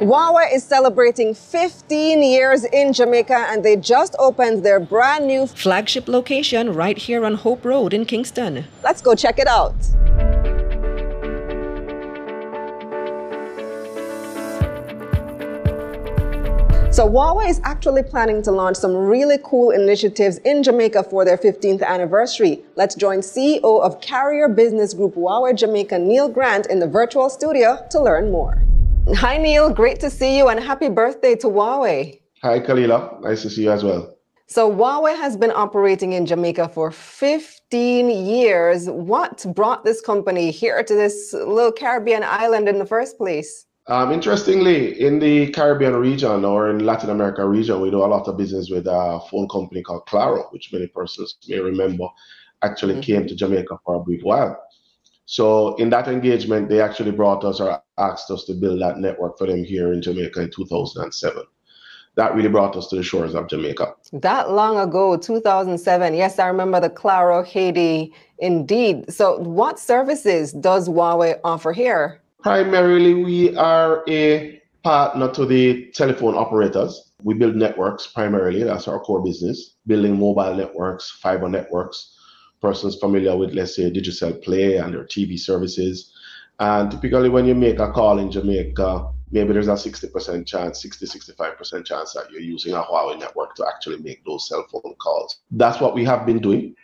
Huawei is celebrating 15 years in Jamaica and they just opened their brand new flagship location right here on Hope Road in Kingston. Let's go check it out. So Huawei is actually planning to launch some really cool initiatives in Jamaica for their 15th anniversary. Let's join CEO of Carrier Business Group Huawei Jamaica, Neil Grant, in the virtual studio to learn more. Hi, Neil. Great to see you and happy birthday to Huawei. Hi, Kalila. Nice to see you as well. So, Huawei has been operating in Jamaica for 15 years. What brought this company here to this little Caribbean island in the first place? Um, interestingly, in the Caribbean region or in Latin America region, we do a lot of business with a phone company called Claro, which many persons may remember actually mm-hmm. came to Jamaica for a brief while. So in that engagement, they actually brought us or asked us to build that network for them here in Jamaica in 2007. That really brought us to the shores of Jamaica. That long ago, 2007. Yes, I remember the Claro Haiti. Indeed. So, what services does Huawei offer here? Primarily, we are a partner to the telephone operators. We build networks primarily. That's our core business. Building mobile networks, fiber networks, persons familiar with, let's say, Digicel Play and their TV services. And typically, when you make a call in Jamaica, maybe there's a 60% chance, 60, 65% chance that you're using a Huawei network to actually make those cell phone calls. That's what we have been doing.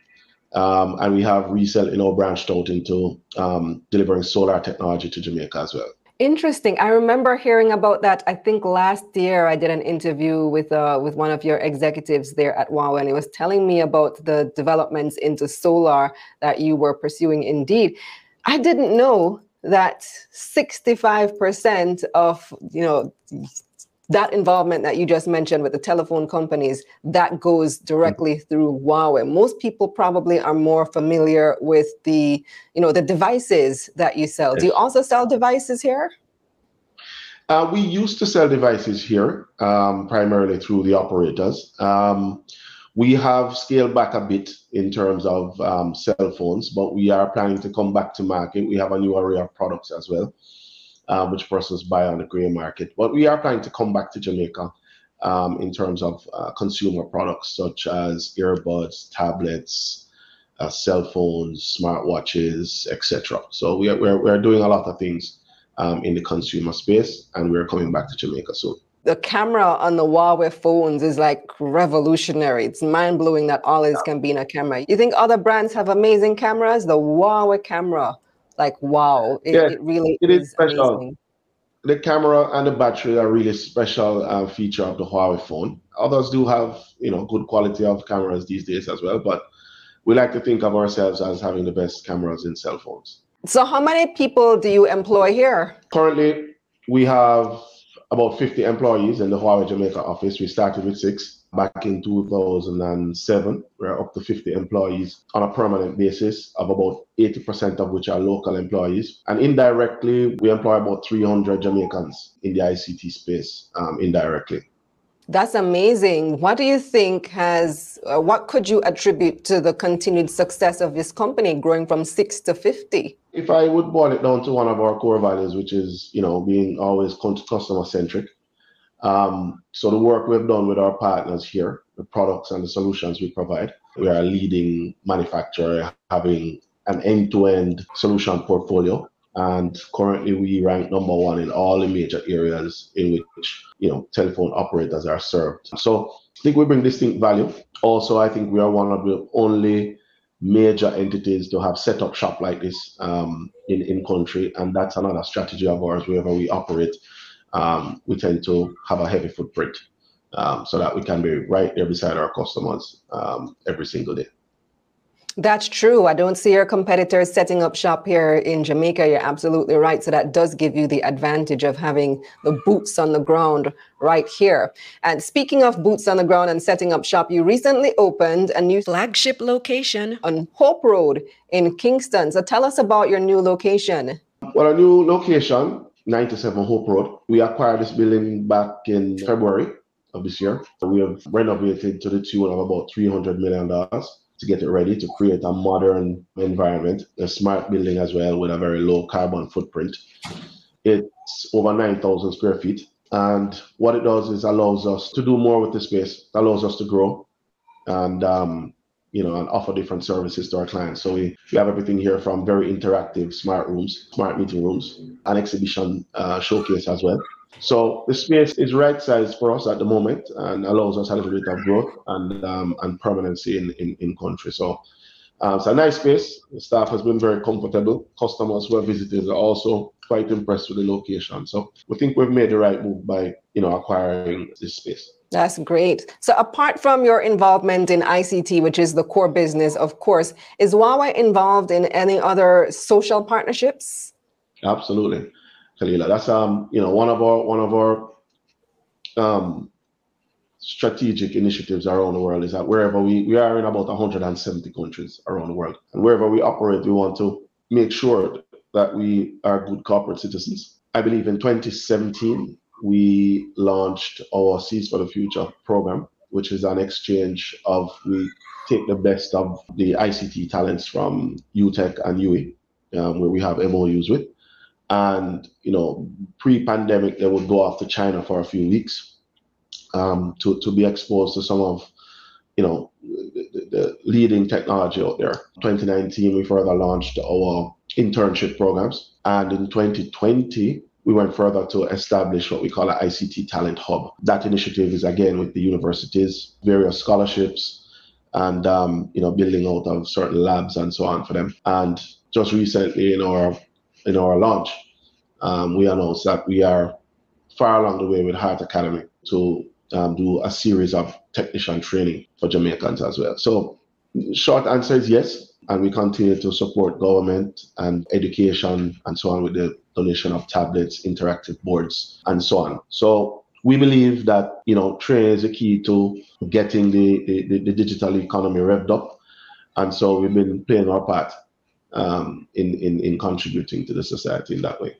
Um, and we have resell, you know, branched out into um, delivering solar technology to Jamaica as well. Interesting. I remember hearing about that. I think last year I did an interview with uh, with one of your executives there at Huawei, and he was telling me about the developments into solar that you were pursuing. Indeed, I didn't know that 65% of you know that involvement that you just mentioned with the telephone companies that goes directly mm-hmm. through Huawei. Most people probably are more familiar with the, you know, the devices that you sell. Yes. Do you also sell devices here? Uh, we used to sell devices here, um, primarily through the operators. Um, we have scaled back a bit in terms of um, cell phones, but we are planning to come back to market. We have a new array of products as well um, which persons buy on the gray market. But we are planning to come back to Jamaica um, in terms of uh, consumer products such as earbuds, tablets, uh, cell phones, smartwatches, etc. So we are, we're, we're doing a lot of things um, in the consumer space, and we're coming back to Jamaica soon. The camera on the Huawei phones is like revolutionary. It's mind blowing that all this can be in a camera. You think other brands have amazing cameras? The Huawei camera like wow it, yeah, it really it is, is special. amazing. the camera and the battery are really special uh, feature of the huawei phone. Others do have you know good quality of cameras these days as well but we like to think of ourselves as having the best cameras in cell phones. So how many people do you employ here? Currently we have about 50 employees in the huawei jamaica office. We started with six Back in 2007, we're up to 50 employees on a permanent basis, of about 80% of which are local employees. And indirectly, we employ about 300 Jamaicans in the ICT space um, indirectly. That's amazing. What do you think has, uh, what could you attribute to the continued success of this company growing from six to 50? If I would boil it down to one of our core values, which is, you know, being always customer centric, um, so the work we've done with our partners here, the products and the solutions we provide, we are a leading manufacturer having an end-to-end solution portfolio. And currently we rank number one in all the major areas in which, you know, telephone operators are served. So I think we bring distinct value. Also, I think we are one of the only major entities to have set up shop like this um, in, in country. And that's another strategy of ours wherever we operate um, we tend to have a heavy footprint um, so that we can be right there beside our customers um, every single day. That's true. I don't see your competitors setting up shop here in Jamaica. You're absolutely right. So that does give you the advantage of having the boots on the ground right here. And speaking of boots on the ground and setting up shop, you recently opened a new flagship location on Hope Road in Kingston. So tell us about your new location. Well, a new location 97 Hope Road. We acquired this building back in February of this year. We have renovated to the tune of about $300 million to get it ready to create a modern environment, a smart building as well with a very low carbon footprint. It's over 9,000 square feet. And what it does is allows us to do more with the space, allows us to grow and um, you know, and offer different services to our clients. So we, we have everything here from very interactive smart rooms, smart meeting rooms, an exhibition uh, showcase as well. So the space is right sized for us at the moment and allows us a little bit of growth and um, and permanency in, in, in country. So um, it's a nice space. The staff has been very comfortable. Customers who have visited are also quite impressed with the location. So we think we've made the right move by you know acquiring this space. That's great. So, apart from your involvement in ICT, which is the core business, of course, is Huawei involved in any other social partnerships? Absolutely, Kalila. That's um, you know, one of our one of our um, strategic initiatives around the world is that wherever we we are in about 170 countries around the world, and wherever we operate, we want to make sure that we are good corporate citizens. I believe in 2017 we launched our Seeds for the Future program, which is an exchange of we take the best of the ICT talents from UTech and UWI, um, where we have MOUs with. And, you know, pre-pandemic, they would go off to China for a few weeks um, to, to be exposed to some of, you know, the, the leading technology out there. 2019, we further launched our internship programs. And in 2020, we went further to establish what we call an ICT talent hub. That initiative is again with the universities, various scholarships, and um, you know building out of certain labs and so on for them. And just recently in our in our launch, um, we announced that we are far along the way with Heart Academy to um, do a series of technician training for Jamaicans as well. So short answer is yes, and we continue to support government and education and so on with the donation of tablets, interactive boards, and so on. So we believe that you know trade is a key to getting the, the, the digital economy revved up, and so we've been playing our part um, in, in in contributing to the society in that way.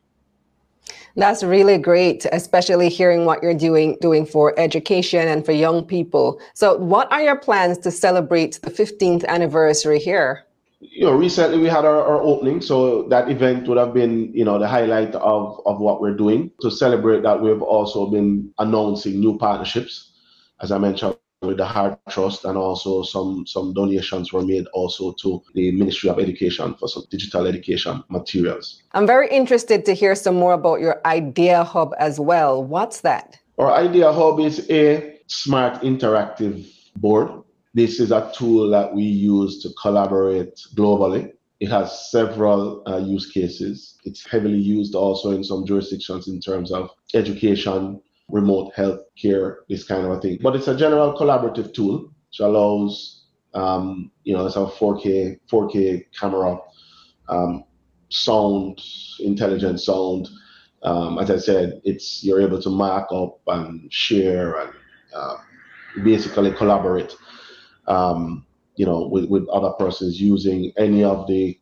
That's really great, especially hearing what you're doing doing for education and for young people. So, what are your plans to celebrate the 15th anniversary here? You know, recently we had our, our, opening, so that event would have been, you know, the highlight of, of what we're doing. To celebrate that, we've also been announcing new partnerships, as I mentioned, with the Heart Trust, and also some some donations were made also to the Ministry of Education for some digital education materials. I'm very interested to hear some more about your Idea Hub as well. What's that? Our Idea Hub is a smart interactive board this is a tool that we use to collaborate globally. It has several uh, use cases. It's heavily used also in some jurisdictions in terms of education, remote health care, this kind of a thing. But it's a general collaborative tool which allows, um, you know, it's a 4K 4K camera, um, sound, intelligent sound. Um, as I said, it's you're able to mark up and share and uh, basically collaborate um, you know, with, with other persons using any of the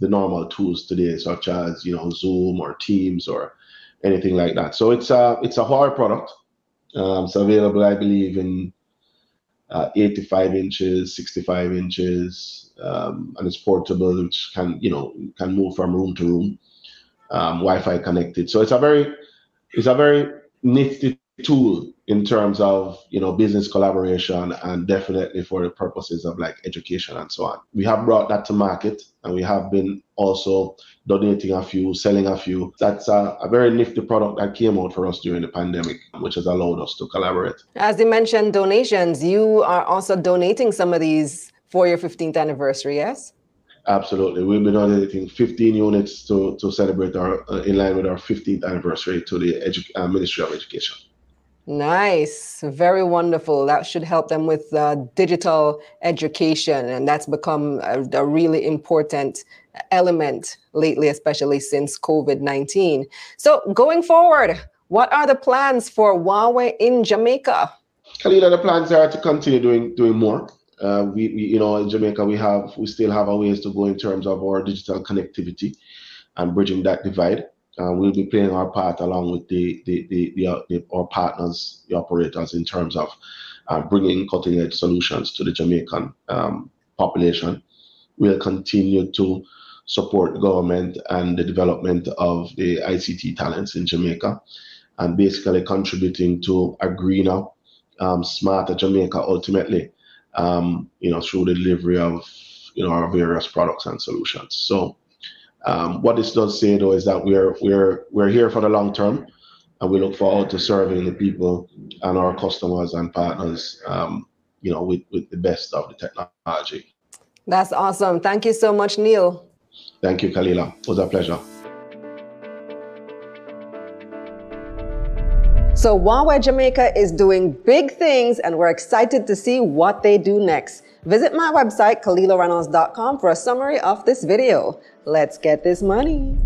the normal tools today, such as you know Zoom or Teams or anything like that. So it's a it's a Huawei product. Um, it's available, I believe, in uh, 85 inches, 65 inches, um, and it's portable, which can you know can move from room to room, um, Wi-Fi connected. So it's a very it's a very nifty tool in terms of you know business collaboration and definitely for the purposes of like education and so on we have brought that to market and we have been also donating a few selling a few that's a, a very nifty product that came out for us during the pandemic which has allowed us to collaborate as you mentioned donations you are also donating some of these for your 15th anniversary yes Absolutely. We've been donating 15 units to, to celebrate our, uh, in line with our 15th anniversary to the edu- uh, Ministry of Education. Nice, very wonderful. That should help them with uh, digital education, and that's become a, a really important element lately, especially since COVID 19. So, going forward, what are the plans for Huawei in Jamaica? Kalila, the plans are to continue doing doing more. Uh, we, we, you know, in Jamaica, we have we still have a ways to go in terms of our digital connectivity and bridging that divide. Uh, we'll be playing our part along with the, the, the, the, uh, the our partners, the operators, in terms of uh, bringing cutting edge solutions to the Jamaican um, population. We'll continue to support the government and the development of the ICT talents in Jamaica. and basically contributing to a greener, um, smarter Jamaica ultimately, um, you know, through the delivery of you know our various products and solutions. So um, what this does say though is that we're we're we're here for the long term, and we look forward to serving the people and our customers and partners, um, you know, with with the best of the technology. That's awesome. Thank you so much, Neil. Thank you, Kalila. It was a pleasure. So Huawei Jamaica is doing big things and we're excited to see what they do next. Visit my website, KalilaReynolds.com for a summary of this video. Let's get this money.